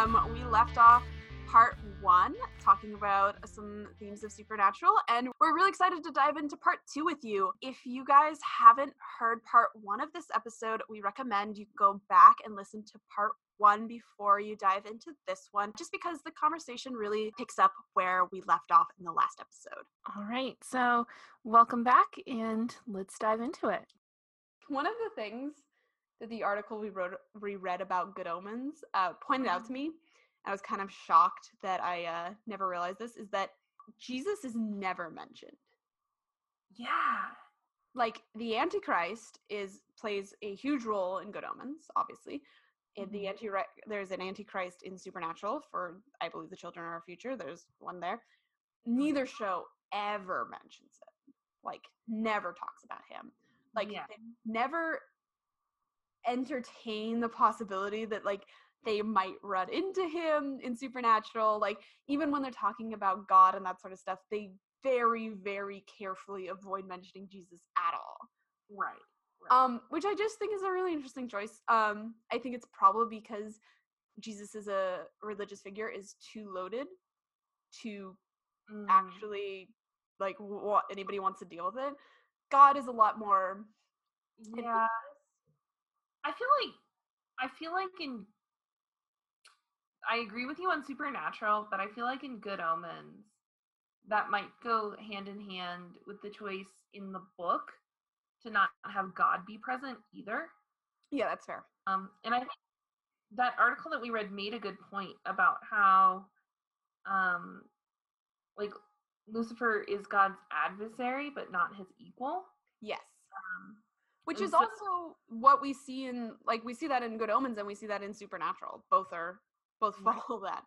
Um, we left off part one, talking about some themes of supernatural, and we're really excited to dive into part two with you. If you guys haven't heard part one of this episode, we recommend you go back and listen to part one before you dive into this one, just because the conversation really picks up where we left off in the last episode. All right, so welcome back, and let's dive into it. One of the things that the article we wrote we read about good omens uh, pointed out to me i was kind of shocked that i uh, never realized this is that jesus is never mentioned Yeah. like the antichrist is plays a huge role in good omens obviously in the Mhm. anti there's an antichrist in supernatural for i believe the children are our future there's one there neither show ever mentions it like never talks about him like Yeah. never entertain the possibility that like they might run into him in supernatural like even when they're talking about god and that sort of stuff they very very carefully avoid mentioning jesus at all Right. um which i just think is a really interesting choice um i think it's probably because jesus as a religious figure is too loaded to Mm, actually like what anybody wants to deal with it god is a lot more Yeah. I feel like I feel like in I agree with you on Supernatural, but I feel like in Good Omens that might go hand in hand with the choice in the book to not have God be present either. yeah that's fair Um, and I think that article that we read made a good point about how, um, like Lucifer is God's adversary, but not his equal. yes Um, which is also what we see in like we see that in good omens and we see that in supernatural both are both follow that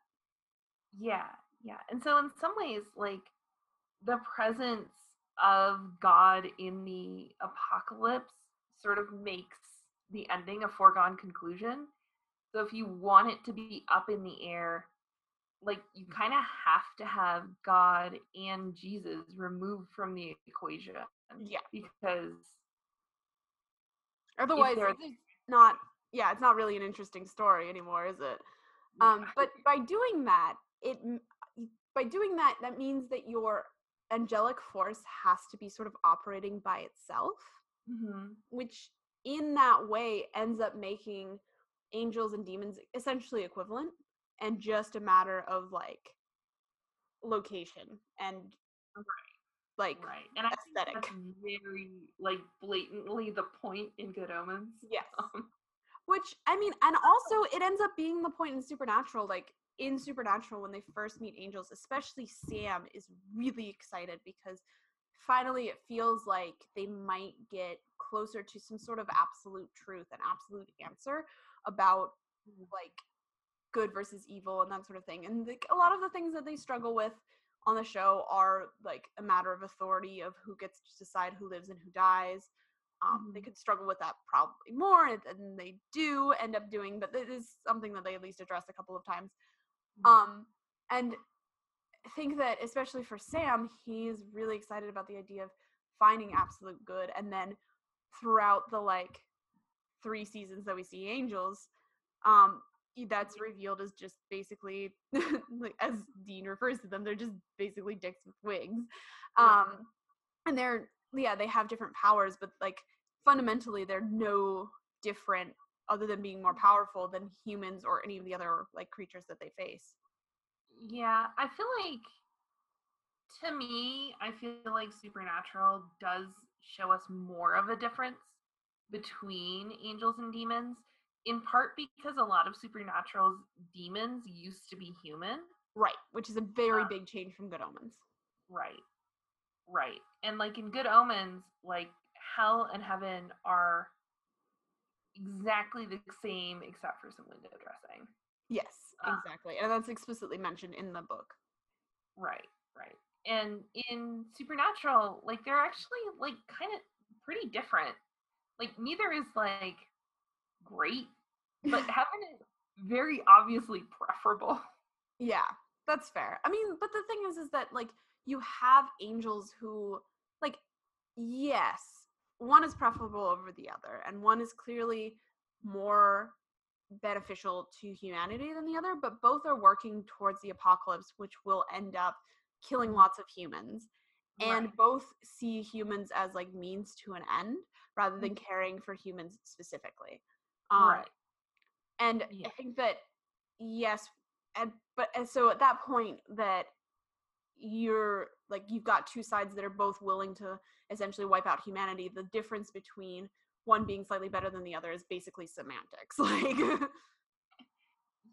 yeah, yeah. And so, in some ways, like the presence of God in the apocalypse sort of makes the ending a foregone conclusion. So, if you want it to be up in the air, like you mm. kind of have to have God and Jesus removed from the equation. Yeah. Because otherwise it's not yeah it's not really an interesting story anymore is it? Um but by doing that it by doing that that means that your angelic force has to be sort of operating by itself Mhm. which in that way ends up making angels and demons essentially equivalent and just a matter of like location and like right. And I think aesthetic. that's very like blatantly the point in Good Omens. yes Um, which i mean and also it ends up being the point in supernatural like in supernatural when they first meet angels especially sam is really excited because finally it feels like they might get closer to some sort of absolute truth an absolute answer about like good versus evil and that sort of thing and like, a lot of the things that they struggle with on the show are like a matter of authority of who gets to decide who lives and who dies um, they Mhm. could struggle with that probably more and- and they do end up doing but it is something that they at least address a couple of times Mhm. um and I think that especially for sam he's really excited about the idea of finding absolute good and then throughout the like three seasons that we see angels um that's revealed as just basically like as dean refers to them they're just basically dicks with wigs. Um and they're yeah they have different powers but like fundamentally they're no different other than being more powerful than humans or any of the other like creatures that they face. Yeah, I feel like to me, I feel like Supernatural does show us more of a difference between angels and demons, in part because a lot of Supernatural's demons used to be human. right which is a very Uh, big change from good omens Right. Right. And like in Good Omens, like hell and heaven are exactly the same except for some window dressing. yes Ah. exactly and that's explicitly mentioned in the book Right, right. And in Supernatural, like they're actually like kind of pretty different. Like neither is like great, but heaven is very obviously preferable. Yeah, that's fair. I mean, but the thing is, is that like you have angels who, like, yes, one is preferable over the other, and one is clearly more beneficial to humanity than the other, but both are working towards the apocalypse, which will end up killing lots of humans. And Right. both see humans as like means to an end rather than mm-hmm. caring for humans specifically. Um, right. and Yeah. I think that yes, and but and so at that point that you're like you've got two sides that are both willing to essentially wipe out humanity. The difference between one being slightly better than the other is basically semantics. Like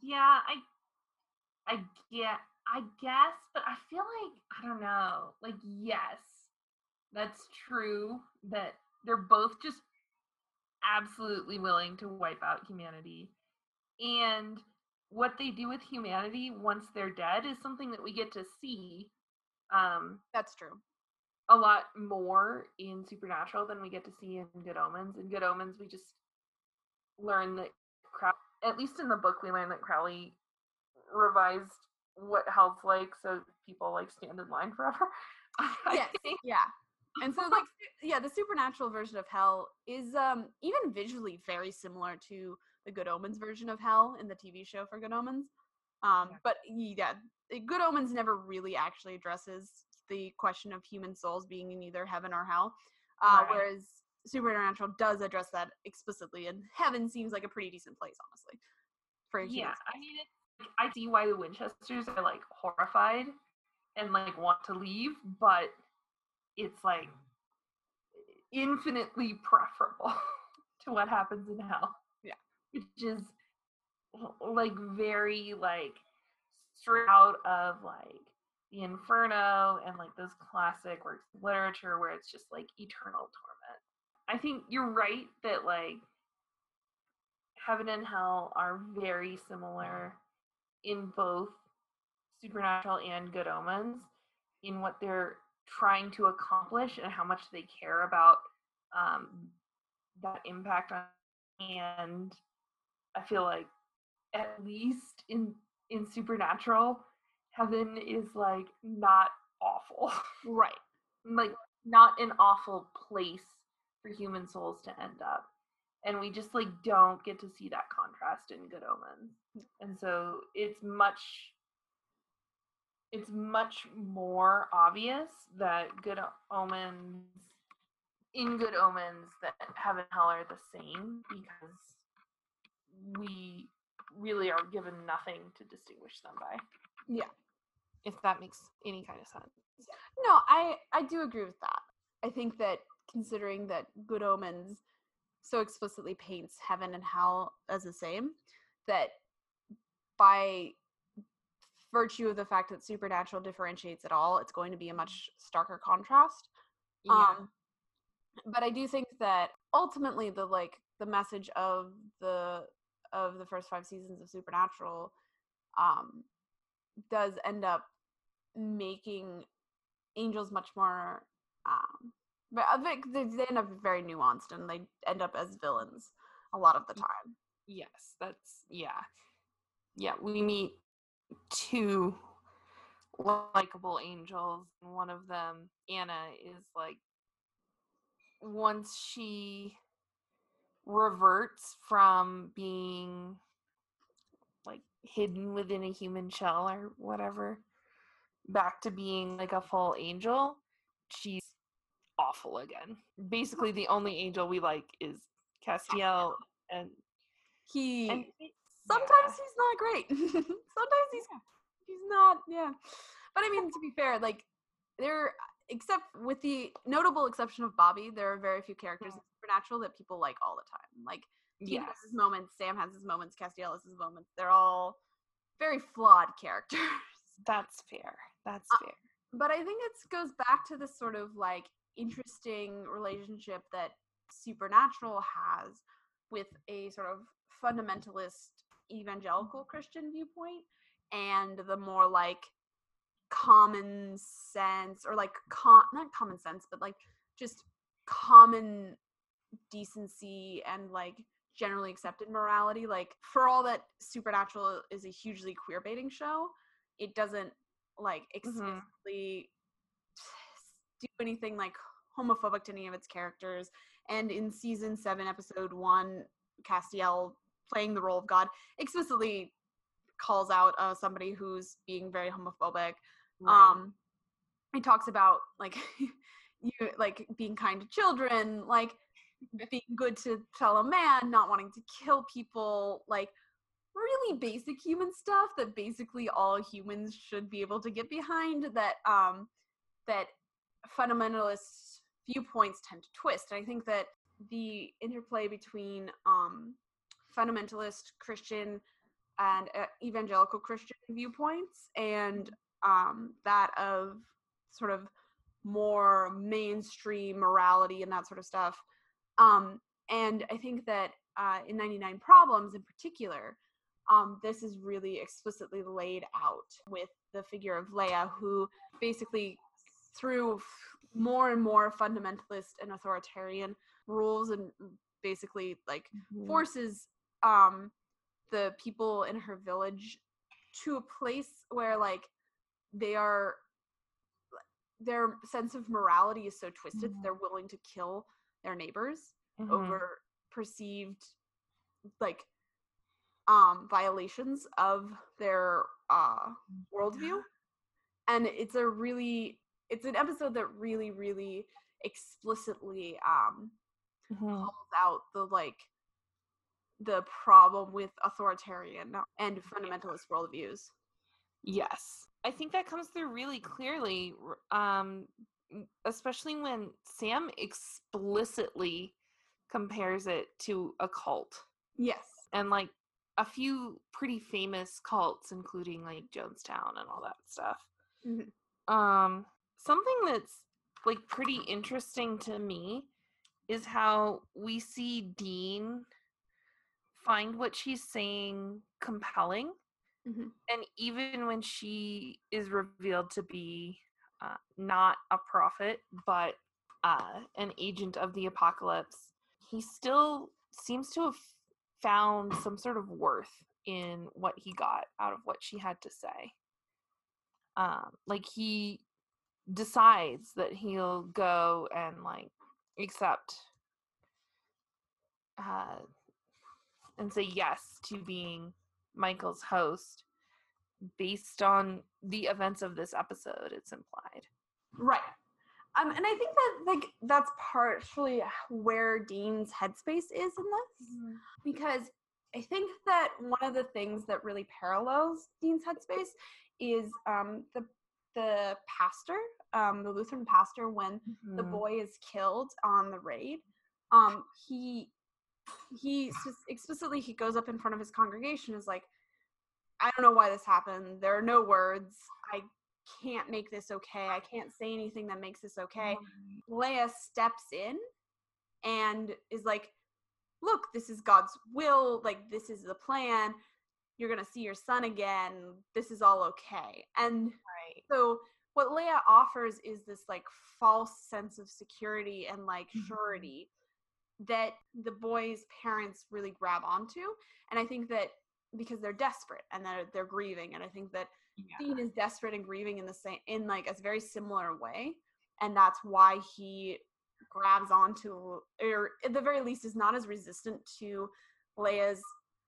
Yeah, I I get I guess, but I feel like I don't know. Like yes, that's true that they're both just absolutely willing to wipe out humanity. And what they do with humanity once they're dead is something that we get to see um that's true. a lot more in Supernatural than we get to see in Good Omens. In Good Omens, we just learn that, Crow- at least in the book, we learn that Crowley revised what hell's like, so people like stand in line forever. Yes, think. yeah. And so like yeah, the supernatural version of hell is um even visually very similar to the Good Omens version of hell in the TV show for Good Omens. Um Yeah. but yeah, Good Omens never really actually addresses the question of human souls being in either heaven or hell. Uh, Right. whereas Supernatural does address that explicitly and heaven seems like a pretty decent place honestly. For Yeah. I mean, it's, I see why the Winchesters are like horrified and like want to leave, but it's like infinitely preferable to what happens in hell. Yeah. which is like very like straight out of like the Inferno and like those classic works of literature where it's just like eternal torment. I think you're right that like heaven and hell are very similar in both supernatural and good omens in what they're trying to accomplish and how much they care about um, that impact on and i feel like at least in in supernatural heaven is like not awful Right. like not an awful place for human souls to end up and we just like don't get to see that contrast in good omens and so it's much it's much more obvious that good omens in good omens that heaven and hell are the same because we really are given nothing to distinguish them by Yeah. if that makes any kind of sense No, I I do agree with that. I think that considering that Good Omens so explicitly paints heaven and hell as the same, that by virtue of the fact that supernatural differentiates at all, it's going to be a much starker contrast. Um, but I do think that ultimately the like the message of the of the first five seasons of Supernatural um, does end up making angels much more um, but I think they, end up very nuanced and they end up as villains a lot of the time. Yes, that's yeah. Yeah, we meet two likable angels, and one of them, Anna, is like once she reverts from being like hidden within a human shell or whatever back to being like a full angel, she's awful again. Basically the only angel we like is Castiel and He and sometimes yeah. he's not great. sometimes he's he's not yeah. But I mean to be fair, like there except with the notable exception of Bobby, there are very few characters in Supernatural that people like all the time. Like he yes. has his moments, Sam has his moments, Castiel has his moments. They're all very flawed characters. That's fair. That's Uh, fair. but I think it goes back to this sort of like interesting relationship that Supernatural has with a sort of fundamentalist evangelical Christian viewpoint and the more like common sense or like com- not common sense but like just common decency and like generally accepted morality like for all that supernatural is a hugely queer baiting show it doesn't like mm-hmm. explicitly do anything like homophobic to any of its characters. And in season 7 episode 1 castiel playing the role of God explicitly calls out uh, somebody who's being very homophobic. Right. Um, he talks about like you like being kind to children, like being good to fellow man, not wanting to kill people, like really basic human stuff that basically all humans should be able to get behind that um that fundamentalist viewpoints tend to twist. And I think that the interplay between um fundamentalist Christian and uh, evangelical Christian viewpoints and um that of sort of more mainstream morality and that sort of stuff. Um, and I think that uh, in 99 Problems in particular, um, this is really explicitly laid out with the figure of Leah, who basically, through f- more and more fundamentalist and authoritarian rules and basically like Mhm. forces um, the people in her village to a place where like they are their sense of morality is so twisted that Mhm. they're willing to kill their neighbors Mhm. over perceived like um violations of their uh worldview and it's a really it's an episode that really really explicitly um Mhm. calls out the like the problem with authoritarian and fundamentalist worldviews Yes. I think that comes through really clearly, um, especially when Sam explicitly compares it to a cult. yes And like a few pretty famous cults, including like Jonestown and all that stuff. Mhm. Um, something that's like pretty interesting to me is how we see Dean find what she's saying compelling Mhm. and even when she is revealed to be uh, not a prophet but uh, an agent of the apocalypse he still seems to have found some sort of worth in what he got out of what she had to say um, like he decides that he'll go and like accept uh, and say yes to being Michael's host based on the events of this episode, it's implied. Right. Um, and I think that like that's partially where Dean's headspace is in this because I think that one of the things that really parallels Dean's headspace is um, the the pastor, um, the Lutheran pastor, when the Mhm. boy is killed on the raid. Um, he he explicitly he goes up in front of his congregation is like, I don't know why this happened. There are no words. I can't make this okay. I can't say anything that makes this okay. Leah steps in and is like, look, this is God's will. Like, this is the plan. You're going to see your son again. This is all okay. And Right. so, what Leah offers is this like false sense of security and like Mhm. surety that the boy's parents really grab onto. And I think that because they're desperate and they're, they're grieving, and I think that Yeah. Dean is desperate and grieving in the same in like a very similar way, and that's why he grabs onto, or at the very least, is not as resistant to Leah's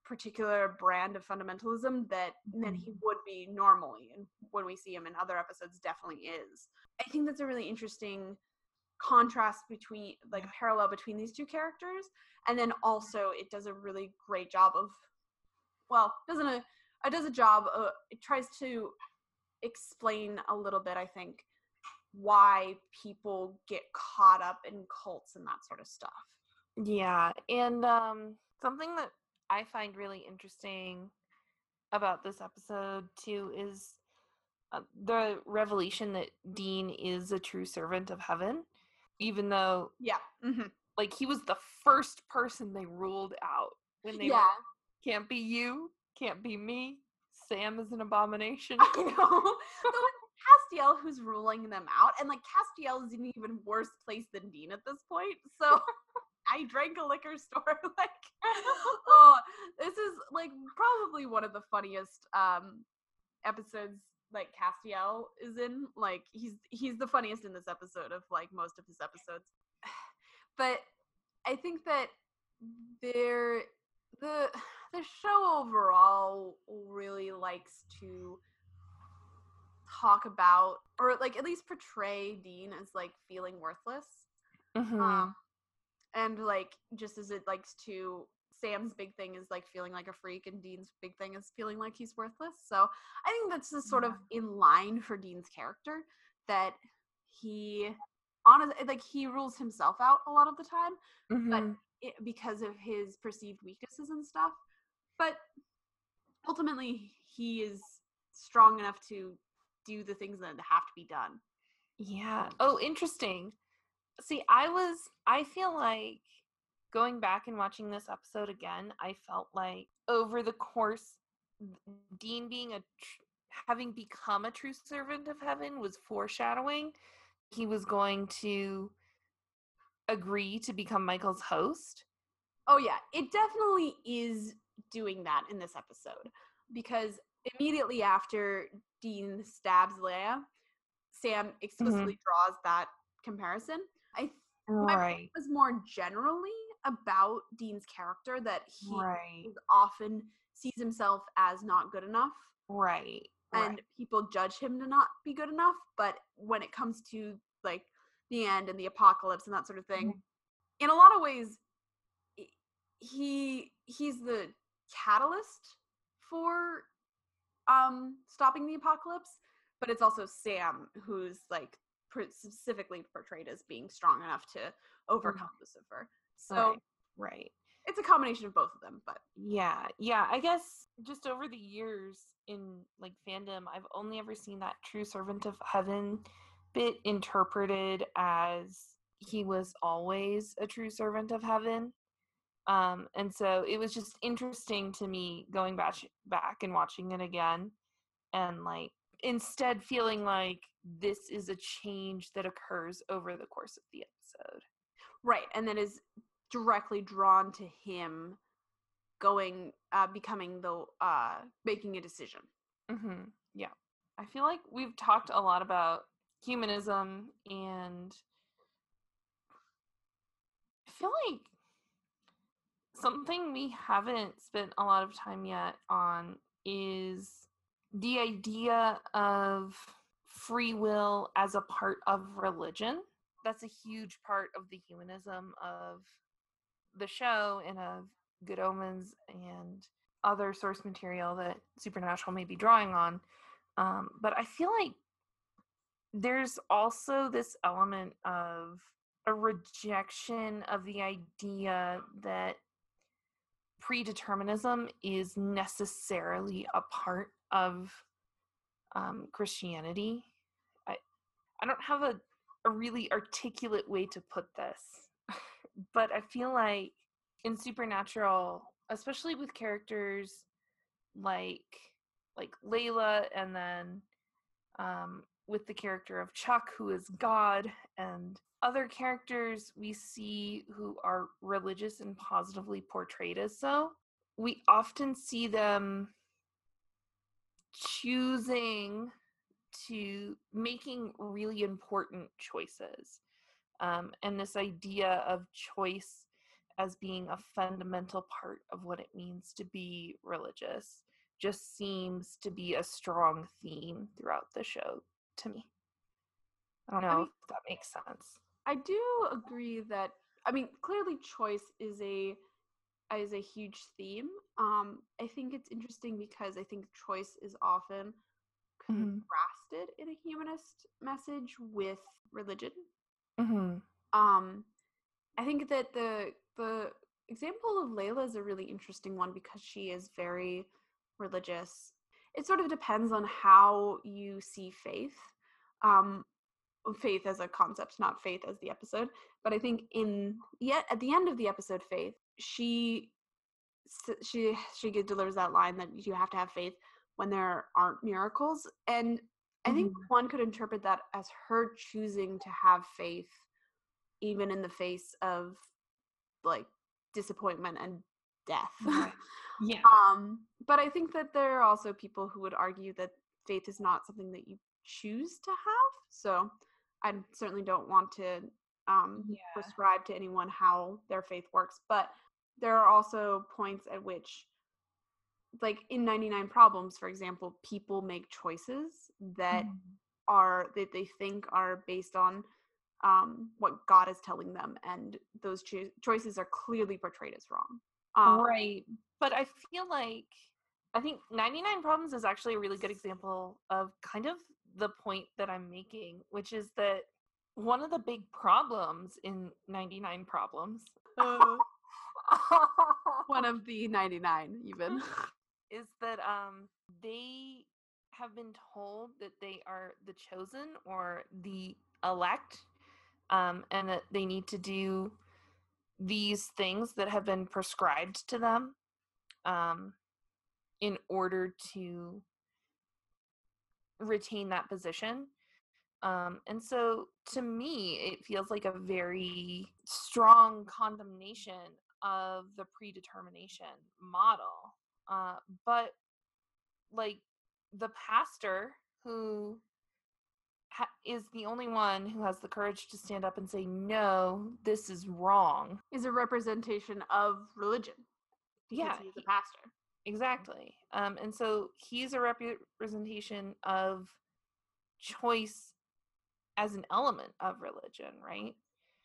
particular brand of fundamentalism that than he mm-hmm. would be normally, and when we see him in other episodes, definitely is. I think that's a really interesting contrast between like parallel between these two characters and then also it does a really great job of well doesn't a it does a job uh, it tries to explain a little bit i think why people get caught up in cults and that sort of stuff. Yeah, and um, something that I find really interesting about this episode too is uh, the revelation that Dean is a true servant of heaven, even though yeah hmm like he was the first person they ruled out when they were yeah can't be you, can't be me. Sam is an abomination. i know so castiel who's ruling them out and like castiel is in an even worse place than dean at this point so I drank a liquor store. like, oh, this is like probably one of the funniest um episodes. Like Castiel is in. Like he's he's the funniest in this episode of like most of his episodes. But I think that there the the show overall really likes to talk about or like at least portray Dean as like feeling worthless. Mhm. Um, and like just as it likes to Sam's big thing is like feeling like a freak and Dean's big thing is feeling like he's worthless. So I think that's just sort of in line for Dean's character that he honest like he rules himself out a lot of the time but Mhm. it, because of his perceived weaknesses and stuff. But ultimately, he is strong enough to do the things that have to be done. Yeah. Oh, interesting. See, I was, I feel like going back and watching this episode again, I felt like over the course, Dean being a, tr- having become a true servant of heaven was foreshadowing. He was going to agree to become Michael's host. Oh yeah, it definitely is doing that in this episode because immediately after Dean stabs Leah, Sam mm-hmm. explicitly draws that comparison. I th- my point was more generally about Dean's character that he Right. often sees himself as not good enough Right. and people judge him to not be good enough but when it comes to like the end and the apocalypse and that sort of thing in a lot of ways he he's the catalyst for um stopping the apocalypse but it's also sam who's like specifically portrayed as being strong enough to overcome lucifer so Right. Right. it's a combination of both of them but Yeah, yeah. I guess just over the years in like fandom, I've only ever seen that true servant of heaven bit interpreted as he was always a true servant of heaven. Um, and so it was just interesting to me going back back and watching it again and like instead feeling like this is a change that occurs over the course of the episode. Right, and then is directly drawn to him going uh becoming the uh making a decision. hmm Yeah. I feel like we've talked a lot about humanism and I feel like something we haven't spent a lot of time yet on is the idea of free will as a part of religion. That's a huge part of the humanism of the show and of Good Omens and other source material that Supernatural may be drawing on. Um, but I feel like there's also this element of a rejection of the idea that predeterminism is necessarily a part of um, Christianity. I I don't have a, a really articulate way to put this, but I feel like in Supernatural, especially with characters like like Layla, and then um, with the character of Chuck, who is God, and other characters we see who are religious and positively portrayed as so, we often see them choosing to making really important choices. Um, and this idea of choice as being a fundamental part of what it means to be religious just seems to be a strong theme throughout the show to me. I don't know mean- if that makes sense. I do agree that I mean clearly choice is a is a huge theme. Um I think it's interesting because I think choice is often Mhm. contrasted in a humanist message with religion. Mm-hmm. um i think that the the example of layla is a really interesting one because she is very religious it sort of depends on how you see faith um faith as a concept not faith as the episode but i think in yet at the end of the episode faith she she she delivers that line that you have to have faith when there aren't miracles and i think Mhm. one could interpret that as her choosing to have faith even in the face of like disappointment and death Right. Yeah. um but i think that there are also people who would argue that faith is not something that you choose to have so i certainly don't want to um Yeah. prescribe to anyone how their faith works but there are also points at which like in 99 problems for example people make choices that Mhm. are that they think are based on um what god is telling them and those cho- choices are clearly portrayed as wrong um, right. But I feel like I think 99 Problems is actually a really good example of kind of the point that I'm making, which is that one of the big problems in 99 Problems uh, one of the 99 even is that um they have been told that they are the chosen or the elect um and that they need to do these things that have been prescribed to them um in order to retain that position. Um and so to me it feels like a very strong condemnation of the predetermination model uh, but like the pastor who ha- is the only one who has the courage to stand up and say no this is wrong is a representation of religion yeah he's a pastor. Exactly um, and so he's a representation of choice as an element of religion right?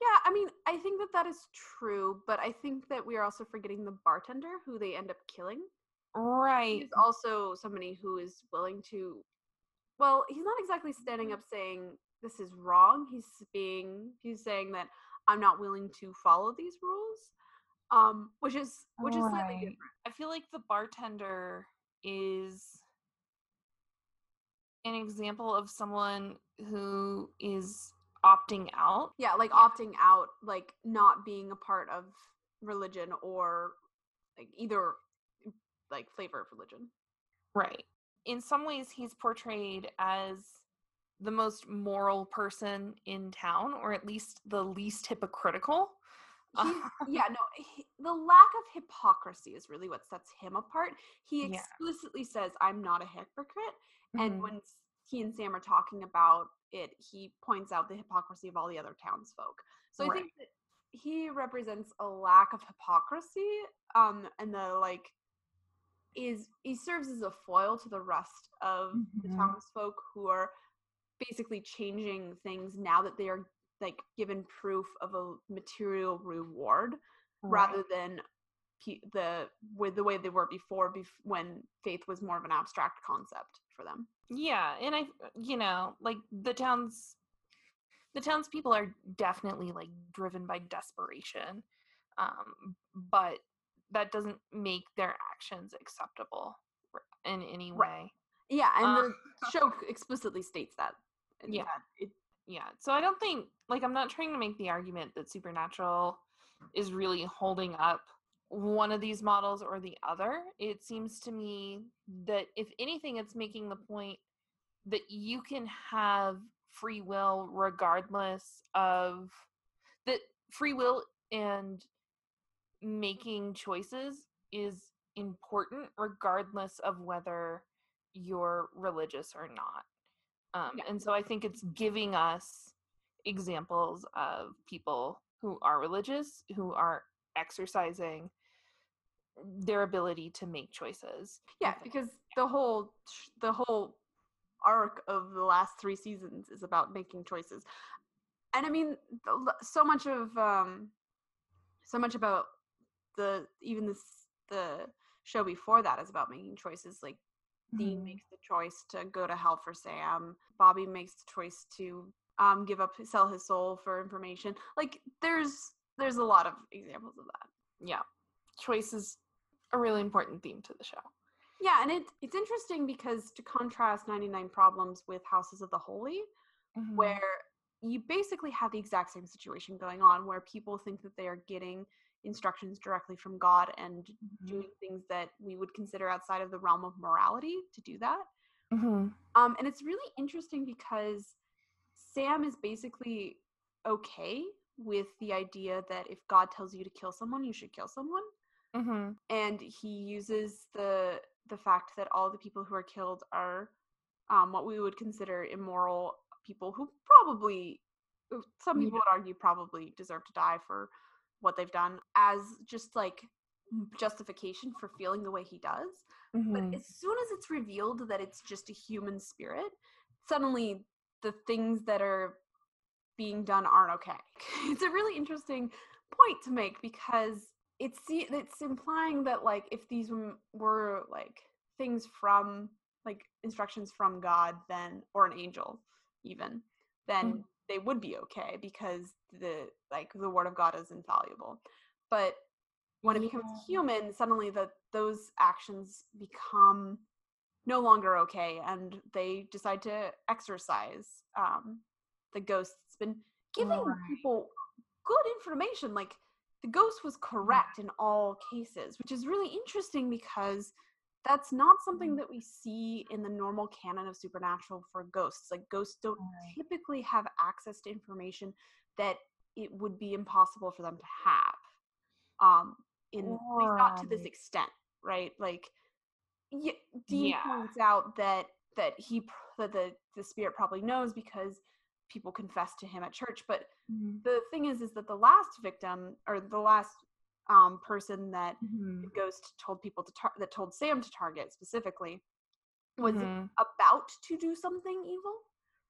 Yeah i mean i think that that is true but i think that we are also forgetting the bartender who they end up killing right. He's also somebody who is willing to well he's not exactly standing up saying this is wrong. He's being he's saying that i'm not willing to follow these rules um which is which is slightly different. I feel like the bartender is an example of someone who is opting out. yeah like opting out like not being a part of religion or like either like flavor of religion Right. In some ways, he's portrayed as the most moral person in town, or at least the least hypocritical. He, yeah, no, he, the lack of hypocrisy is really what sets him apart. He Yeah. explicitly says, "I'm not a hypocrite," and Mhm. when he and Sam are talking about it, he points out the hypocrisy of all the other townsfolk. So I think that he represents a lack of hypocrisy, um, and the like is he serves as a foil to the rest of the Mhm. townsfolk who are basically changing things now that they are like given proof of a material reward rather than pe- the with the way they were before bef- when faith was more of an abstract concept for them Yeah, and I, you know, like the towns, the townspeople are definitely like driven by desperation, um, but that doesn't make their actions acceptable in any Right. way. yeah and Uh, the show explicitly states that Yeah. it, Yeah, so I don't think like I'm not trying to make the argument that Supernatural is really holding up one of these models or the other. It seems to me that if anything, it's making the point that you can have free will regardless of that free will and making choices is important regardless of whether you're religious or not. Um, Yeah. And so I think it's giving us examples of people who are religious, who are exercising their ability to make choices. yeah because the whole the whole arc of the last three seasons is about making choices and i mean so much of um so much about the even this the show before that is about making choices like Dean Mhm. makes the choice to go to hell for Sam. Bobby makes the choice to um, give up, sell his soul for information. Like there's there's a lot of examples of that. yeah, choice is a really important theme to the show. Yeah, and it it's interesting because to contrast 99 Problems with Houses of the Holy, Mm-hmm. where you basically have the exact same situation going on, where people think that they are getting instructions directly from God and Mhm. doing things that we would consider outside of the realm of morality to do that. Mhm. Um, and it's really interesting because Sam is basically okay with the idea that if God tells you to kill someone, you should kill someone. Mhm. And he uses the the fact that all the people who are killed are um, what we would consider immoral people who probably some people Yeah. would argue probably deserve to die for what they've done as just like justification for feeling the way he does. Mhm. But as soon as it's revealed that it's just a human spirit, suddenly the things that are being done aren't okay. It's a really interesting point to make because it's it's implying that like if these were- like things from like instructions from God then or an angel even then Mhm. they would be okay because the like the word of God is infallible. But when it becomes Yeah. human, suddenly the those actions become no longer okay, and they decide to exorcise um, the ghost that's been giving Right. people good information. Like the ghost was correct in all cases, which is really interesting because that's not something Mm. that we see in the normal canon of supernatural for ghosts. Like ghosts don't typically have access to information that it would be impossible for them to have um in at least not to this extent right like yeah, dean Yeah. points out that that he that the the spirit probably knows because people confess to him at church but Mhm. the thing is is that the last victim or the last um person that the Mhm. ghost told people to tar- that told sam to target specifically was Mhm. about to do something evil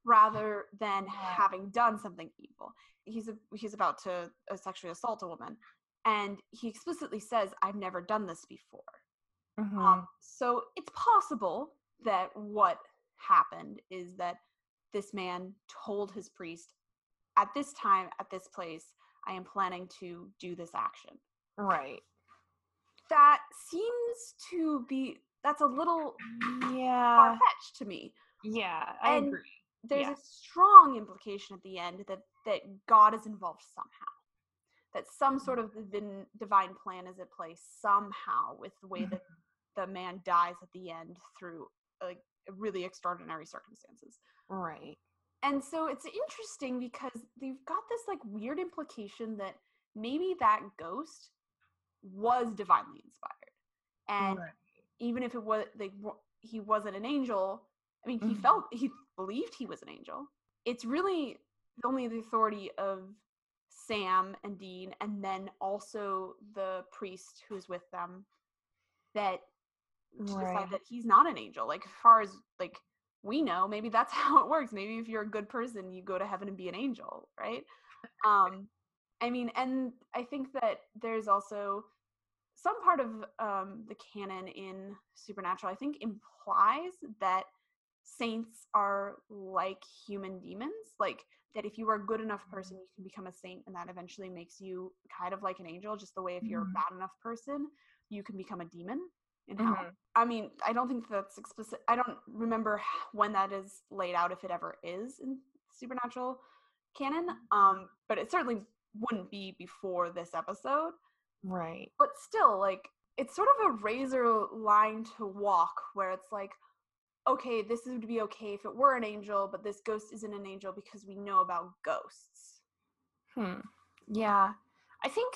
rather than Right. having done something evil. He's a, he's about to uh, sexually assault a woman, and he explicitly says, "I've never done this before." Mhm. Um, so it's possible that what happened is that this man told his priest, "At this time, at this place, I am planning to do this action." right. That seems to be that's a little Yeah. far fetched to me. Yeah, I And agree. there's Yeah. a strong implication at the end that that God is involved somehow. That some sort of divin, divine plan is at play somehow with the way that Mm-hmm. the man dies at the end through like really extraordinary circumstances. Right. And so it's interesting because they've got this like weird implication that maybe that ghost was divinely inspired. And Right. even if it was like he wasn't an angel i mean he Mhm. felt he believed he was an angel it's really only the authority of sam and dean and then also the priest who's with them that to decide that he's not an angel. Like as far as like we know maybe that's how it works. Maybe if you're a good person you go to heaven and be an angel right? Um i mean and i think that there's also some part of um, the canon in supernatural i think implies that saints are like human demons like that if you are a good enough person you can become a saint and that eventually makes you kind of like an angel just the way if you're Mhm. a bad enough person you can become a demon in hell Mhm. i mean i don't think that's explicit i don't remember when that is laid out if it ever is in supernatural canon um but it certainly wouldn't be before this episode Right. but still like it's sort of a razor line to walk where it's like okay this would be okay if it were an angel but this ghost isn't an angel because we know about ghosts Hmm. Yeah. I think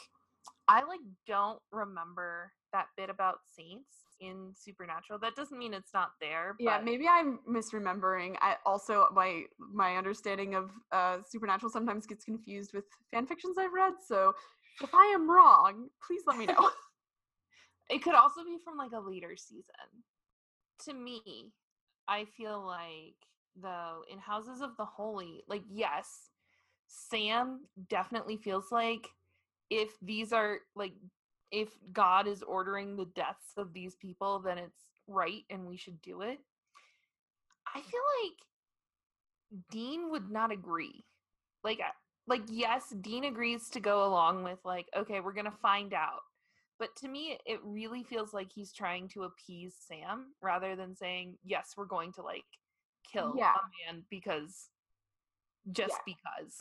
I like don't remember that bit about saints in Supernatural. That doesn't mean it's not there. yeah but- maybe i'm misremembering i also my my understanding of uh supernatural sometimes gets confused with fan fictions i've read so if i am wrong please let me know It could also be from like a later season. To me, I feel like though in Houses of the Holy, like yes, Sam definitely feels like if these are like if God is ordering the deaths of these people, then it's right and we should do it. I feel like Dean would not agree. Like like yes, Dean agrees to go along with like okay, we're going to find out. But to me it really feels like he's trying to appease Sam rather than saying yes, we're going to like kill Yeah. a man because just because.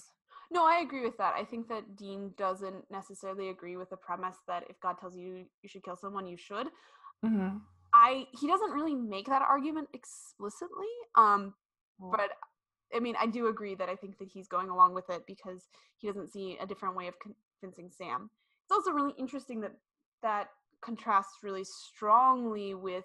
No, I agree with that. I think that Dean doesn't necessarily agree with the premise that if God tells you you should kill someone, you should. Mm-hmm. I he doesn't really make that argument explicitly. Um, but I mean, I do agree that I think that he's going along with it because he doesn't see a different way of convincing Sam. It's also really interesting that that contrasts really strongly with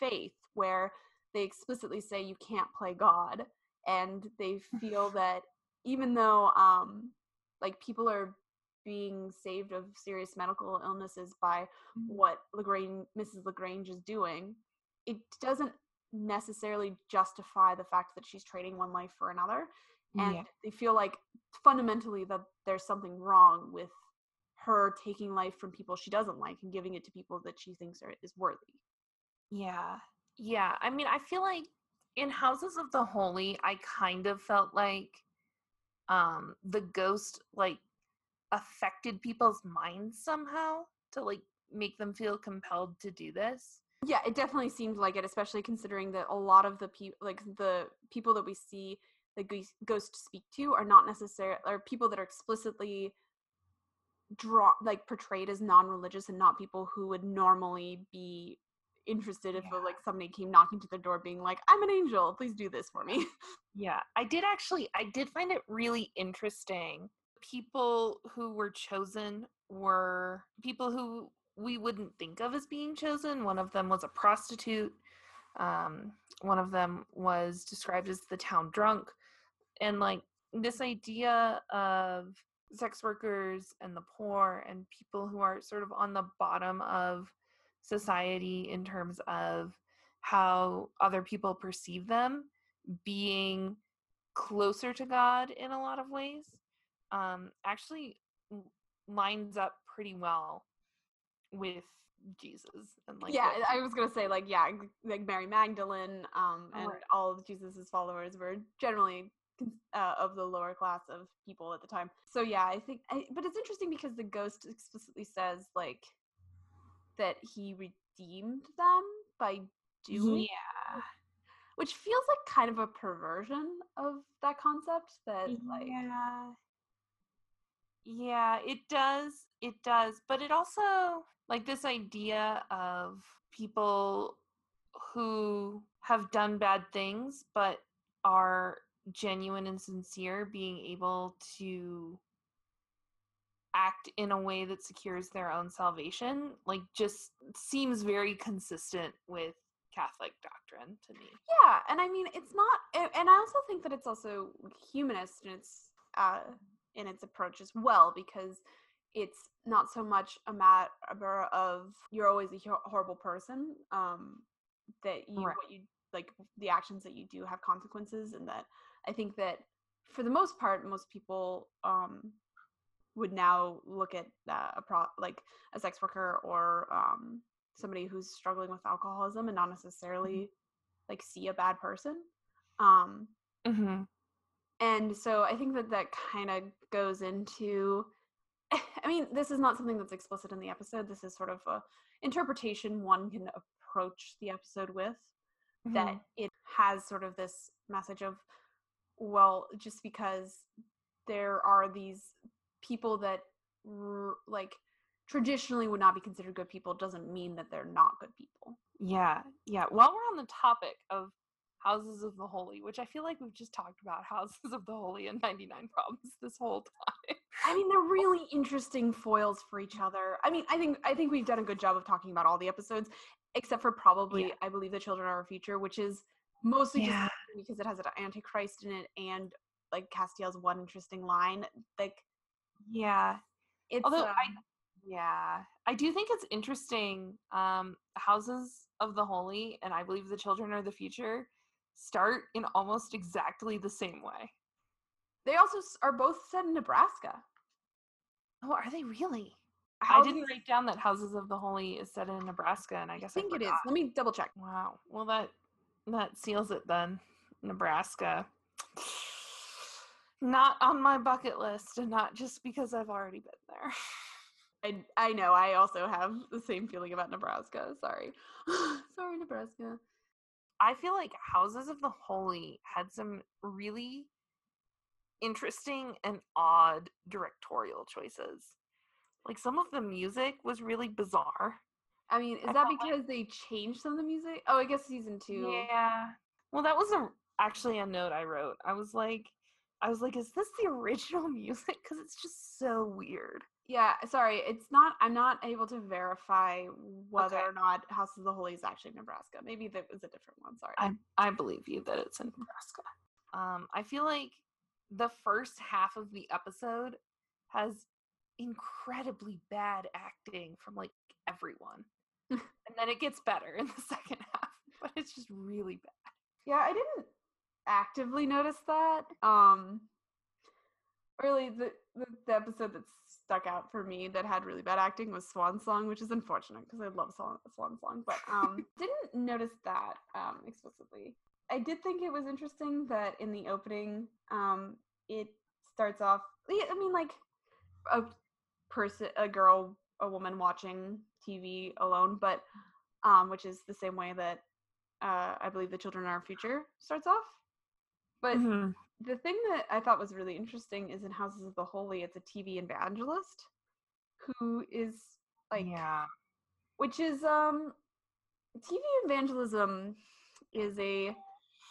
faith, where they explicitly say you can't play God, and they feel that even though um, like people are being saved of serious medical illnesses by Mm-hmm. what LeGrange, Mrs. LeGrange is doing, it doesn't necessarily justify the fact that she's trading one life for another. And Yeah. they feel like fundamentally that there's something wrong with her taking life from people she doesn't like and giving it to people that she thinks are is worthy. Yeah. Yeah, I mean, I feel like in Houses of the Holy, I kind of felt like um the ghost like affected people's minds somehow to like make them feel compelled to do this. Yeah, it definitely seemed like it, especially considering that a lot of the people, like the people that we see the ghost- speak to, are not necessarily are people that are explicitly draw like portrayed as non-religious and not people who would normally be interested if uh, Yeah. like somebody came knocking to their door being like i'm an angel please do this for me Yeah, I did actually I did find it really interesting. People who were chosen were people who we wouldn't think of as being chosen. One of them was a prostitute. Um, one of them was described as the town drunk. And like this idea of sex workers and the poor and people who are sort of on the bottom of society in terms of how other people perceive them being closer to God in a lot of ways um, actually lines up pretty well with Jesus and like yeah i was gonna say like yeah like mary magdalene um and Right. all of jesus's followers were generally uh, of the lower class of people at the time so yeah i think I, but it's interesting because the ghost explicitly says like that he redeemed them by doing Yeah. which feels like kind of a perversion of that concept that like yeah yeah it does it does but it also like this idea of people who have done bad things but are genuine and sincere being able to act in a way that secures their own salvation like just seems very consistent with catholic doctrine to me yeah and i mean it's not and i also think that it's also humanist in its uh in its approach as well because it's not so much a matter of you're always a horrible person um that you Right. what you like the actions that you do have consequences and that i think that for the most part most people um would now look at uh, a pro like a sex worker or um somebody who's struggling with alcoholism and not necessarily like see a bad person um mm-hmm. and so i think that that kind of goes into i mean this is not something that's explicit in the episode. This is sort of a interpretation one can approach the episode with that it has sort of this message of well just because there are these people that like traditionally would not be considered good people doesn't mean that they're not good people Yeah, yeah. While we're on the topic of houses of the holy, which I feel like we've just talked about houses of the holy and 99 problems this whole time. I mean, they're really interesting foils for each other. I mean, I think I think we've done a good job of talking about all the episodes, except for probably I believe the children are our future, which is mostly Yeah. just because it has an antichrist in it and like Castiel's one interesting line. Like Yeah. it's Although um, I yeah, I do think it's interesting um houses of the holy and I believe the children are the future start in almost exactly the same way. they also are both set in Nebraska. Oh, are they really? I didn't write down that Houses of the Holy is set in Nebraska, and I guess I think I it is. Let me double check. Wow. Well, that that seals it then. Nebraska. Not on my bucket list, and not just because I've already been there. I I know. I also have the same feeling about Nebraska. Sorry, sorry, Nebraska. I feel like Houses of the Holy had some really interesting and odd directorial choices. Like some of the music was really bizarre. I mean, is I that felt like- because they changed some of the music? Oh, I guess season two. Yeah. Well, that was a actually a note I wrote. I was like, I was like, is this the original music? Because it's just so weird. Yeah, sorry, it's not. I'm not able to verify whether Okay. or not House of the Holy is actually Nebraska. Maybe that was a different one. Sorry. I I believe you that it's in Nebraska. Um, I feel like the first half of the episode has incredibly bad acting from like everyone. and then it gets better in the second half, but it's just really bad. Yeah, I didn't actively notice that. Um really the, the, the episode that stuck out for me that had really bad acting was Swan Song, which is unfortunate because I love Swan, Swan Song, but um didn't notice that um explicitly. I did think it was interesting that in the opening, um, it starts off. I mean, like a person, a girl, a woman watching TV alone, but um, which is the same way that uh, I believe the children are our future starts off. But mm-hmm. the thing that I thought was really interesting is in Houses of the Holy, it's a TV evangelist who is like, yeah, which is um, TV evangelism is a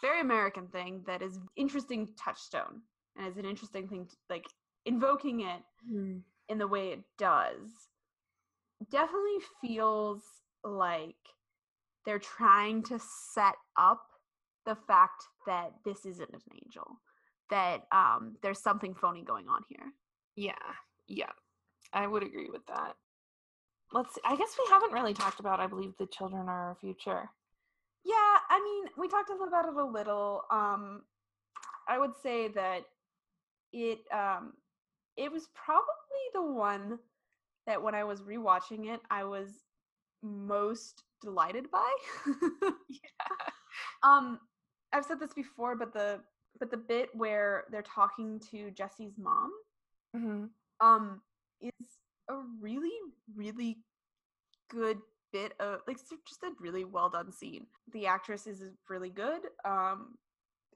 very American thing that is interesting touchstone and is an interesting thing to, like invoking it mm. in the way it does definitely feels like they're trying to set up the fact that this isn't an angel that um there's something phony going on here yeah yeah i would agree with that let's see. i guess we haven't really talked about i believe the children are our future yeah, I mean, we talked about it a little. Um, I would say that it um, it was probably the one that when I was rewatching it, I was most delighted by. yeah. Um, I've said this before, but the but the bit where they're talking to Jesse's mom, mm-hmm. um, is a really really good bit of like just a really well done scene. The actress is really good. Um,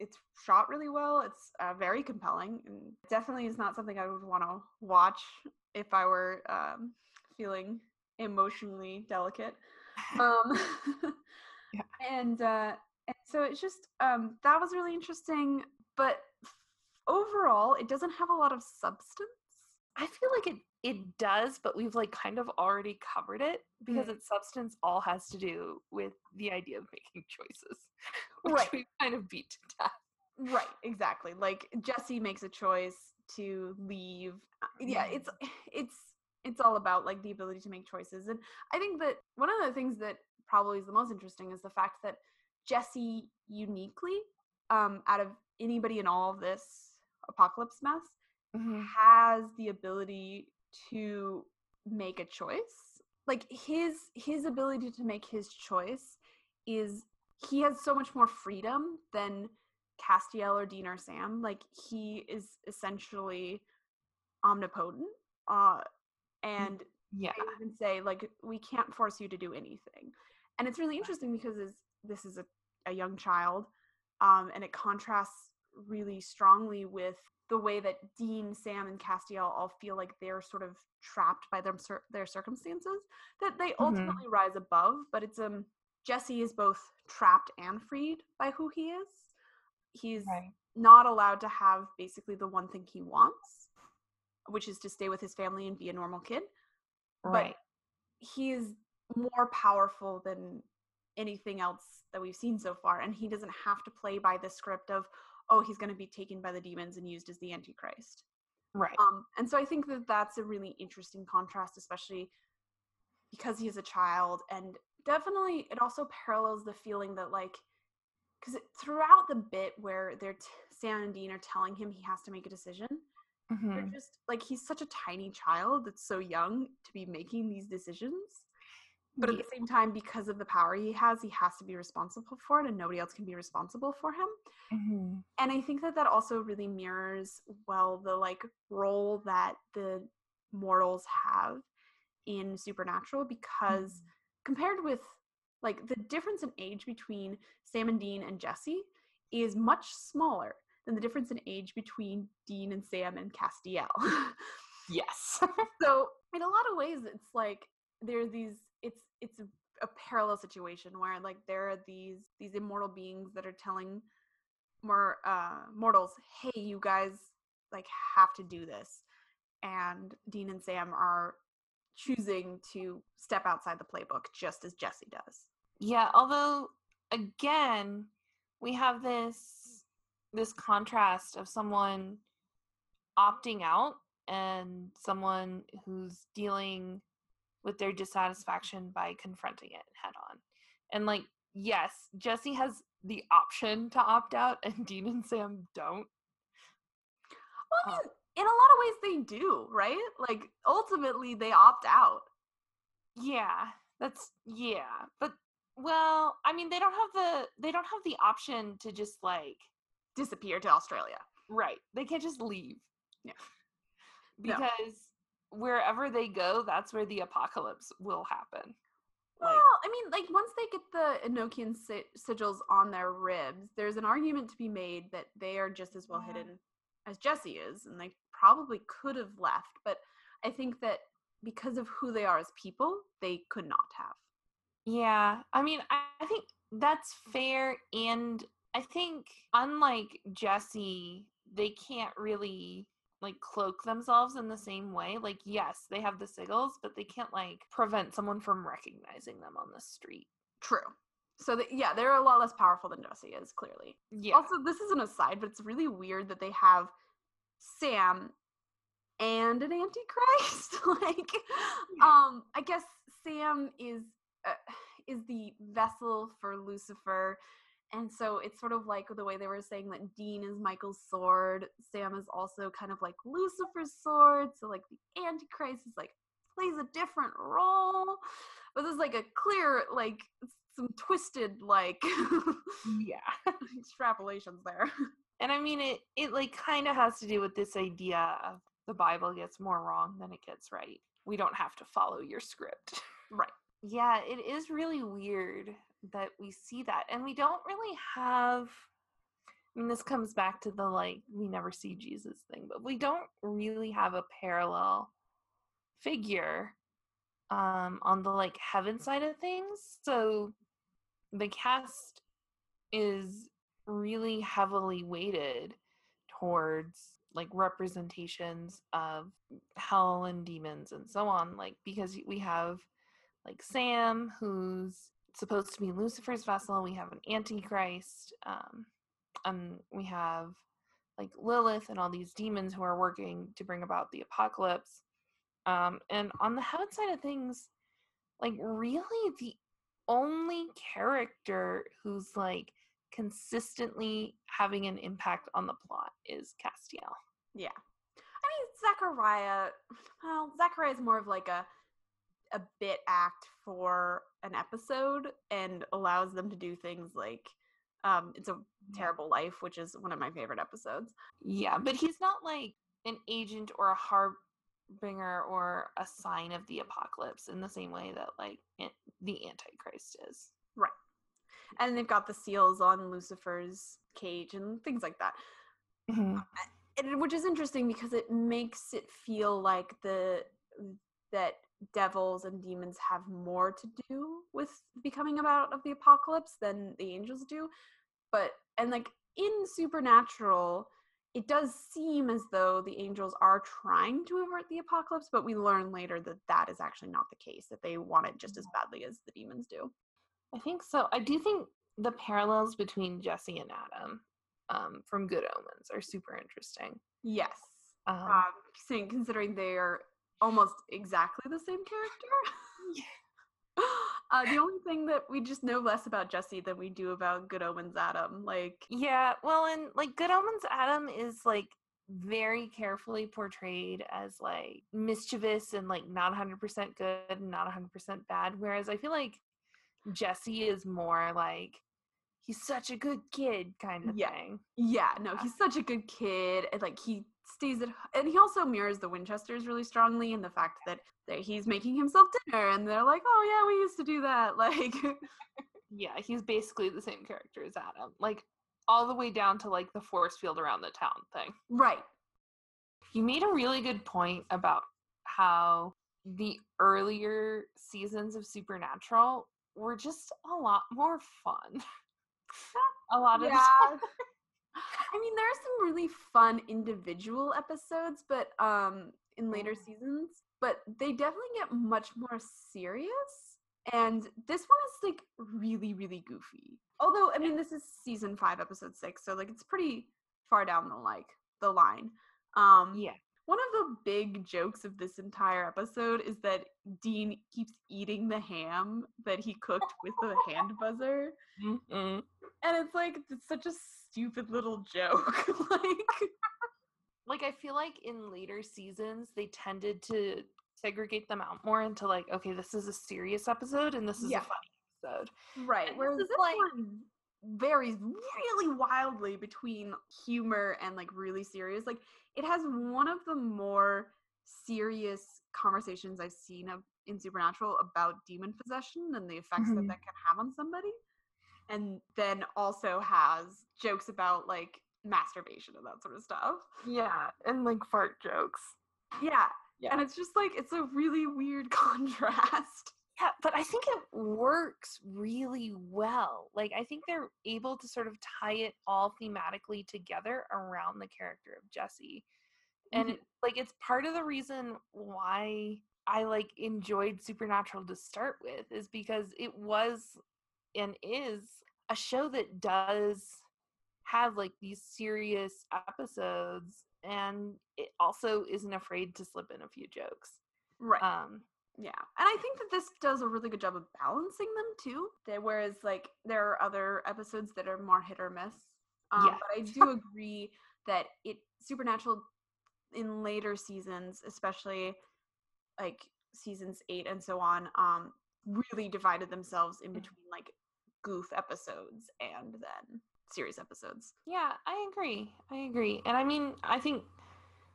it's shot really well. It's uh, very compelling, and definitely is not something I would want to watch if I were um, feeling emotionally delicate. Um, yeah. and uh, and so it's just um, that was really interesting, but overall, it doesn't have a lot of substance. I feel like it it does, but we've like kind of already covered it because mm. its substance all has to do with the idea of making choices, which right. we kind of beat to death. Right, exactly. Like Jesse makes a choice to leave. Uh, yeah, mm. it's it's it's all about like the ability to make choices. And I think that one of the things that probably is the most interesting is the fact that Jesse uniquely, um, out of anybody in all of this apocalypse mess, mm-hmm. has the ability to make a choice like his his ability to make his choice is he has so much more freedom than Castiel or Dean or Sam. Like he is essentially omnipotent. Uh and yeah. I even say like we can't force you to do anything. And it's really interesting because this is a, a young child. Um and it contrasts really strongly with the way that Dean, Sam, and Castiel all feel like they're sort of trapped by their their circumstances that they mm-hmm. ultimately mm-hmm. rise above. But it's um Jesse is both trapped and freed by who he is. He's right. not allowed to have basically the one thing he wants, which is to stay with his family and be a normal kid. Right. But he is more powerful than anything else that we've seen so far, and he doesn't have to play by the script of oh, he's going to be taken by the demons and used as the Antichrist. Right. Um, and so I think that that's a really interesting contrast, especially because he is a child. And definitely, it also parallels the feeling that, like, because throughout the bit where they're t- Sam and Dean are telling him he has to make a decision, mm-hmm. they're just like he's such a tiny child that's so young to be making these decisions but at the same time because of the power he has he has to be responsible for it and nobody else can be responsible for him mm-hmm. and i think that that also really mirrors well the like role that the mortals have in supernatural because mm-hmm. compared with like the difference in age between sam and dean and jesse is much smaller than the difference in age between dean and sam and castiel yes so in a lot of ways it's like there are these it's it's a, parallel situation where like there are these these immortal beings that are telling more uh mortals hey you guys like have to do this. And dean and sam are choosing to step outside the playbook just as jesse does. Yeah although again we have this this contrast of someone opting out and someone who's dealing with their dissatisfaction by confronting it head on. And like, yes, Jesse has the option to opt out, and Dean and Sam don't. Well, I uh mean, in a lot of ways they do, right? Like ultimately they opt out. Yeah, that's yeah, but well, I mean, they don't have the they don't have the option to just like disappear to Australia. Right. They can't just leave. Yeah. Because. Wherever they go, that's where the apocalypse will happen. Well, like, I mean, like once they get the Enochian si- sigils on their ribs, there's an argument to be made that they are just as well yeah. hidden as Jesse is, and they probably could have left. But I think that because of who they are as people, they could not have. Yeah, I mean, I, I think that's fair, and I think unlike Jesse, they can't really like cloak themselves in the same way. Like, yes, they have the sigils, but they can't like prevent someone from recognizing them on the street. True. So the, yeah, they're a lot less powerful than Jesse is clearly. Yeah. Also, this is an aside, but it's really weird that they have Sam and an antichrist. like, um, I guess Sam is uh, is the vessel for Lucifer and so it's sort of like the way they were saying that Dean is Michael's sword, Sam is also kind of like Lucifer's sword. So like the Antichrist is like plays a different role. But there's like a clear, like some twisted like yeah extrapolations there. And I mean it it like kind of has to do with this idea of the Bible gets more wrong than it gets right. We don't have to follow your script. Right. Yeah, it is really weird that we see that and we don't really have I mean this comes back to the like we never see Jesus thing, but we don't really have a parallel figure um on the like heaven side of things. So the cast is really heavily weighted towards like representations of hell and demons and so on like because we have like Sam who's supposed to be Lucifer's vessel. We have an Antichrist, um, and we have like Lilith and all these demons who are working to bring about the apocalypse. Um, and on the heaven side of things, like really the only character who's like consistently having an impact on the plot is Castiel. Yeah. I mean, Zachariah, well, Zachariah is more of like a a bit act for an episode and allows them to do things like um it's a terrible life which is one of my favorite episodes. Yeah but he's not like an agent or a harbinger or a sign of the apocalypse in the same way that like the antichrist is. Right. And they've got the seals on lucifer's cage and things like that. Mm-hmm. and, which is interesting because it makes it feel like the that devils and demons have more to do with becoming about of the apocalypse than the angels do but and like in supernatural it does seem as though the angels are trying to avert the apocalypse but we learn later that that is actually not the case that they want it just as badly as the demons do. I think so. I do think the parallels between jesse and adam um, from good omens are super interesting. Yes. Um, um, considering they're almost exactly the same character. Uh, the only thing that we just know less about Jesse than we do about Good Omens Adam. Like, yeah, well, and like Good Omens Adam is like very carefully portrayed as like mischievous and like not 100% good and not 100% bad. Whereas I feel like Jesse is more like he's such a good kid kind of yeah. thing. Yeah, no, he's such a good kid. And like he stays at and he also mirrors the Winchesters really strongly in the fact that, that he's making himself dinner and they're like, oh yeah, we used to do that. Like Yeah, he's basically the same character as Adam. Like all the way down to like the force field around the town thing. Right. You made a really good point about how the earlier seasons of Supernatural were just a lot more fun. a lot of yeah. I mean, there are some really fun individual episodes, but um, in later mm. seasons, but they definitely get much more serious. And this one is like really, really goofy. Although, I mean, this is season five, episode six, so like it's pretty far down the like the line. Um, yeah. One of the big jokes of this entire episode is that Dean keeps eating the ham that he cooked with the hand buzzer. Mm-hmm. And it's like it's such a stupid little joke. like like I feel like in later seasons they tended to segregate them out more into like, okay, this is a serious episode and this is Yeah. a funny episode. Right. And Whereas this like- one varies really wildly between humor and like really serious. Like it has one of the more serious conversations I've seen of in Supernatural about demon possession and the effects that Mhm. that can have on somebody. And then also has jokes about like masturbation and that sort of stuff. Yeah, and like fart jokes. Yeah. Yeah. And it's just like it's a really weird contrast. Yeah, but I think it works really well. Like I think they're able to sort of tie it all thematically together around the character of Jesse. And Mhm. it, like it's part of the reason why I like enjoyed Supernatural to start with is because it was and is a show that does have like these serious episodes and it also isn't afraid to slip in a few jokes. Right. Um Yeah, and I think that this does a really good job of balancing them too. That whereas like there are other episodes that are more hit or miss. Um, Yeah. But I do agree that it Supernatural in later seasons, especially like seasons eight and so on, um, really divided themselves in Mhm. between like goof episodes and then serious episodes. Yeah, I agree. I agree. And I mean, I think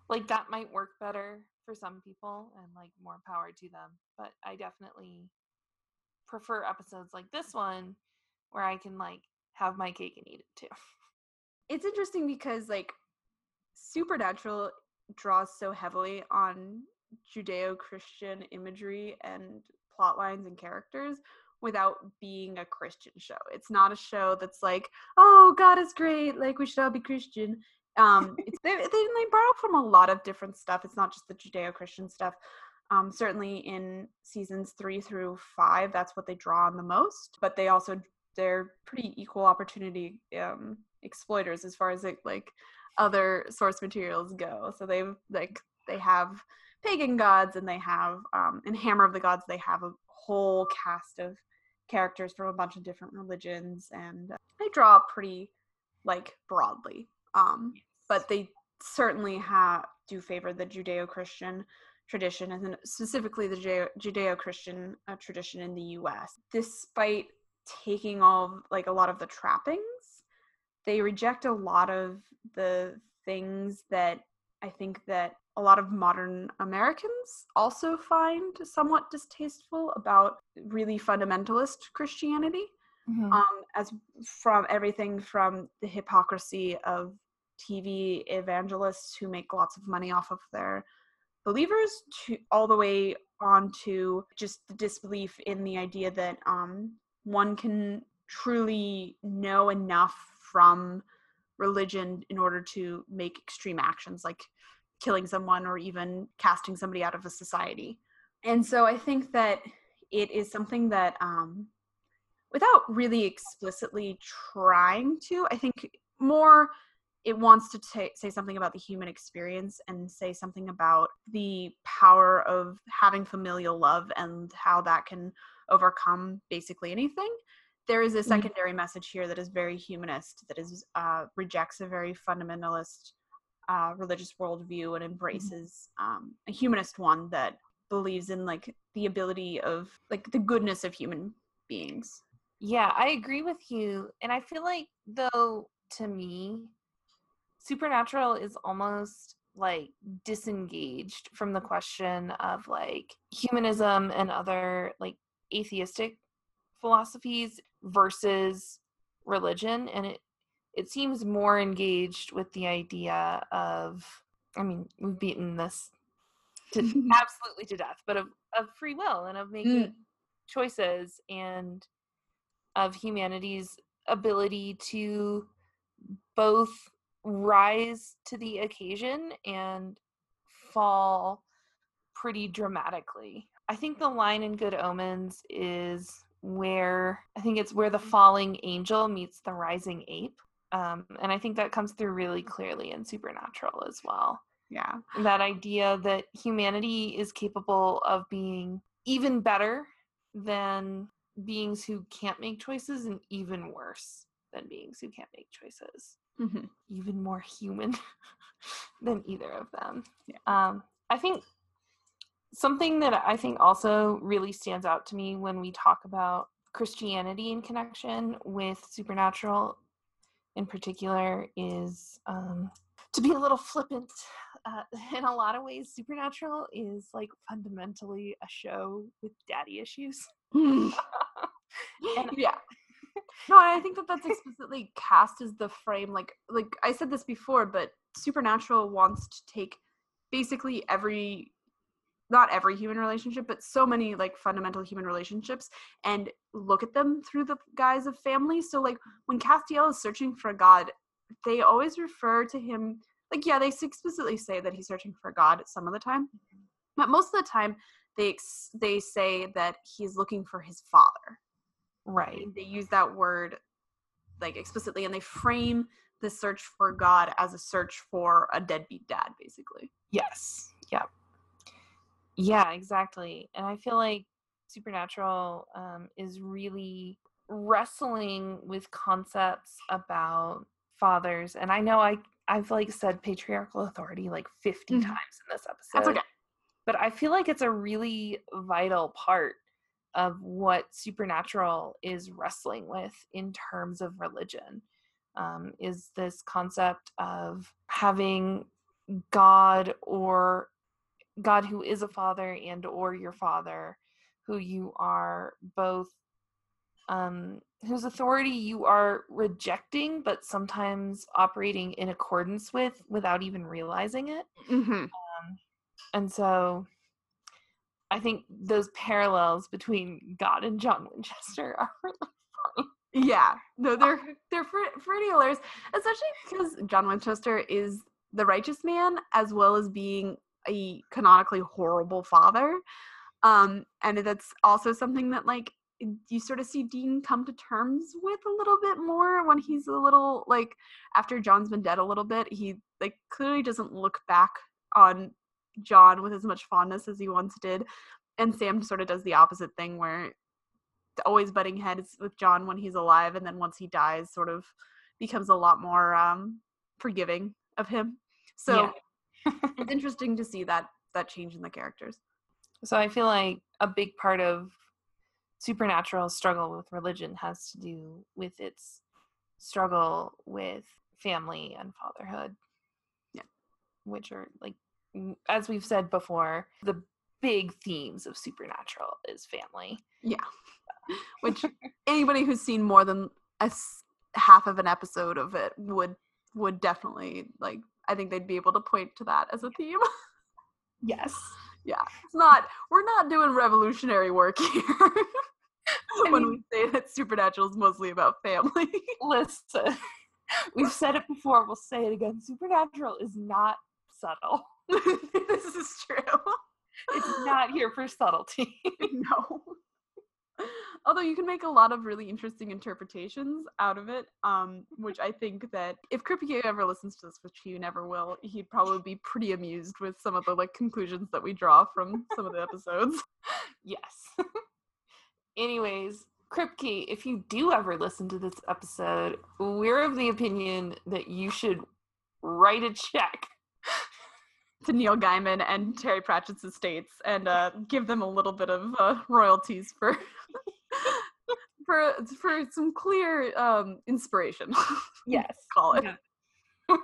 like that might work better for some people and like more power to them. But I definitely prefer episodes like this one where I can like have my cake and eat it too. It's interesting because like Supernatural draws so heavily on Judeo-Christian imagery and plot lines and characters without being a Christian show. It's not a show that's like, "Oh, God is great, like we should all be Christian." Um, they, they they borrow from a lot of different stuff. It's not just the Judeo-Christian stuff. Um, certainly in seasons three through five, that's what they draw on the most. But they also they're pretty equal opportunity um, exploiters as far as like, like other source materials go. So they've like they have pagan gods and they have um, in Hammer of the Gods they have a whole cast of characters from a bunch of different religions and uh, they draw pretty like broadly. Um, but they certainly have do favor the Judeo-Christian tradition and then specifically the Judeo- Judeo-Christian uh, tradition in the U.S. Despite taking all of, like a lot of the trappings, they reject a lot of the things that I think that a lot of modern Americans also find somewhat distasteful about really fundamentalist Christianity um, as from everything from the hypocrisy of TV evangelists who make lots of money off of their believers to all the way on to just the disbelief in the idea that um, one can truly know enough from religion in order to make extreme actions. Like killing someone or even casting somebody out of a society. And so I think that it is something that um, without really explicitly trying to i think more it wants to ta say something about the human experience and say something about the power of having familial love and how that can overcome basically anything there is a secondary message here that is very humanist that is uh, rejects a very fundamentalist uh, religious worldview and embraces um, a humanist one that believes in like the ability of like the goodness of human beings Yeah, I agree with you. And I feel like, though, to me, Supernatural is almost like disengaged from the question of like humanism and other like atheistic philosophies versus religion. And it, it seems more engaged with the idea of, I mean, we've beaten this to absolutely to death, but of, of free will and of making mm. choices and of humanity's ability to both rise to the occasion and fall pretty dramatically. I think the line in Good Omens is where I think it's where the falling angel meets the rising ape. Um, and I think that comes through really clearly in Supernatural as well. Yeah. That idea that humanity is capable of being even better than beings who can't make choices and even worse than beings who can't make choices. Mhm. Even more human than either of them. Yeah. Um, I think something that I think also really stands out to me when we talk about Christianity in connection with supernatural in particular is um, to be a little flippant. Uh, in a lot of ways, Supernatural is like fundamentally a show with daddy issues. And- yeah. No, I think that that's explicitly cast as the frame. Like, like I said this before, but Supernatural wants to take basically every, not every human relationship, but so many like fundamental human relationships and look at them through the guise of family. So, like, when Castiel is searching for God, they always refer to him. Like, yeah, they explicitly say that he's searching for God some of the time, but most of the time they they say that he's looking for his father right. and they use that word like explicitly and they frame the search for god as a search for a deadbeat dad basically Yes. Yep. Yeah, exactly. And I feel like Supernatural um, is really wrestling with concepts about fathers. And I know I I've like said patriarchal authority like 50 Mhm. times in this episode. that's okay But I feel like it's a really vital part of what Supernatural is wrestling with in terms of religion. Um, is this concept of having God or God who is a father and or your father, who you are both um, whose authority you are rejecting, but sometimes operating in accordance with without even realizing it. mm-hmm. And so I think those parallels between God and John Winchester are really funny yeah no they're they're pre- pretty hilarious especially because john winchester is the righteous man as well as being a canonically horrible father um and that's also something that like you sort of see dean come to terms with a little bit more when he's a little like after john's been dead a little bit he like clearly doesn't look back on john with as much fondness as he once did and sam sort of does the opposite thing where always butting heads with John when he's alive, and then once he dies, sort of becomes a lot more um, forgiving of him. So it's interesting to see that that change in the characters. So I feel like a big part of supernatural struggle with religion has to do with its struggle with family and fatherhood. Yeah. Which are like as we've said before, the big themes of supernatural is family. Yeah, which anybody who's seen more than a s- half of an episode of it would would definitely like. I think they'd be able to point to that as a theme. Yes. yeah, it's not. We're not doing revolutionary work here. when mean- we say that supernatural is mostly about family. Listen. We've said it before, we'll say it again. Supernatural is not subtle. this is true. It's not here for subtlety. no. Although you can make a lot of really interesting interpretations out of it, um, which I think that if Kripke ever listens to this, which he never will, he'd probably be pretty amused with some of the like conclusions that we draw from some of the episodes. Yes. Anyways, Kripke, if you do ever listen to this episode, we're of the opinion that you should write a check. to Neil Gaiman and Terry Pratchett's estates and uh, give them a little bit of uh, royalties for for for some clear um, inspiration. Yes. call it. Yeah.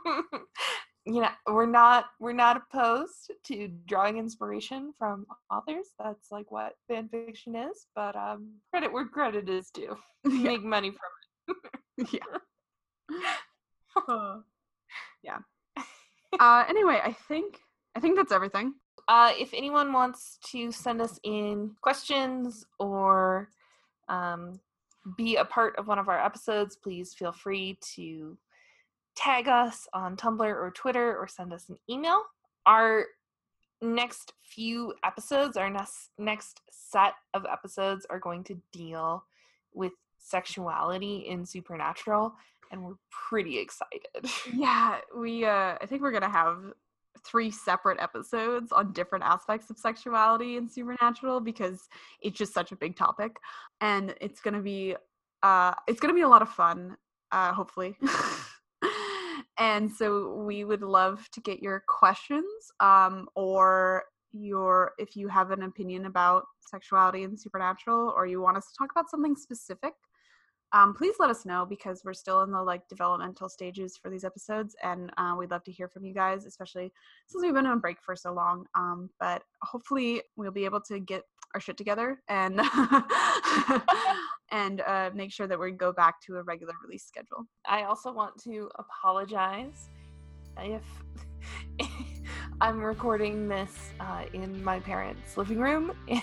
you know, we're not we're not opposed to drawing inspiration from authors. That's like what fan fiction is. But um, credit where credit is due. Yeah. Make money from it. yeah. Uh, yeah. Uh, anyway, I think I think that's everything. Uh, if anyone wants to send us in questions or um, be a part of one of our episodes, please feel free to tag us on Tumblr or Twitter or send us an email. Our next few episodes, our next next set of episodes are going to deal with sexuality in supernatural and we're pretty excited. Yeah, we uh I think we're gonna have three separate episodes on different aspects of sexuality and supernatural because it's just such a big topic and it's going to be uh it's going to be a lot of fun uh hopefully. And so we would love to get your questions um or your if you have an opinion about sexuality and supernatural or you want us to talk about something specific um, please let us know because we're still in the like developmental stages for these episodes and uh, we'd love to hear from you guys especially since we've been on break for so long. Um, but hopefully we'll be able to get our shit together and and uh, make sure that we go back to a regular release schedule. I also want to apologize if i'm recording this uh, in my parents living room and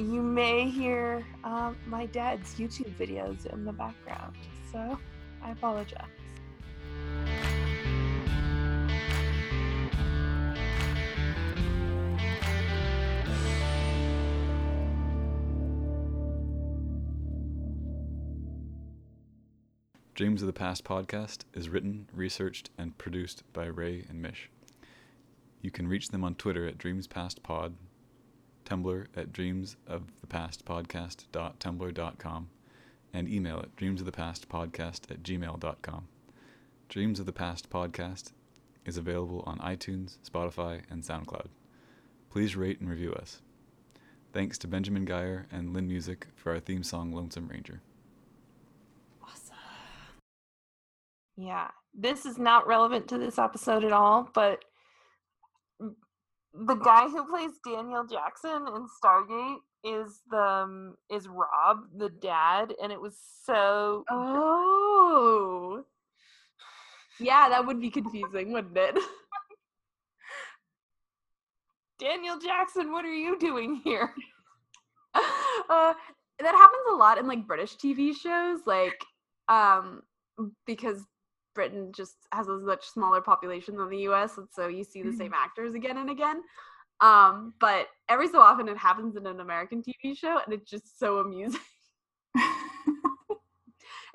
you may hear um, my dad's YouTube videos in the background. So I apologize. Dreams of the Past podcast is written, researched, and produced by Ray and Mish. You can reach them on Twitter at DreamsPastPod Tumblr at dreamsofthepastpodcast.tumblr.com, and email at dreamsofthepastpodcast at gmail.com. Dreams of the Past podcast is available on iTunes, Spotify, and SoundCloud. Please rate and review us. Thanks to Benjamin Geyer and Lynn Music for our theme song Lonesome Ranger. Awesome. Yeah, this is not relevant to this episode at all, but the guy who plays Daniel Jackson in Stargate is the um, is Rob, the dad, and it was so Oh. Yeah, that would be confusing, wouldn't it? Daniel Jackson, what are you doing here? Uh, that happens a lot in like British TV shows, like um, because Britain just has a much smaller population than the US, and so you see the same Mm-hmm. actors again and again. Um, but every so often it happens in an American TV show, and it's just so amusing.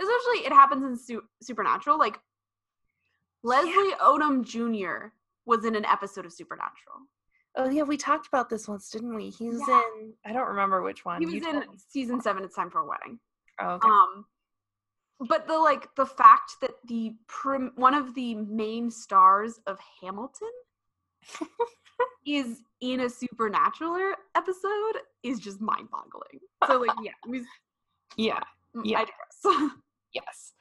Especially it happens in Su- Supernatural. Like Leslie Odom Jr. was in an episode of Supernatural. Oh yeah, we talked about this once, didn't we? He's Yeah. in I don't remember which one. He was You in season seven. It's time for a wedding. Oh, okay. Um, but the like the fact that the prim- one of the main stars of Hamilton is in a supernatural episode is just mind-boggling. So like, yeah, was, yeah. mm, Yeah. I digress. Yes.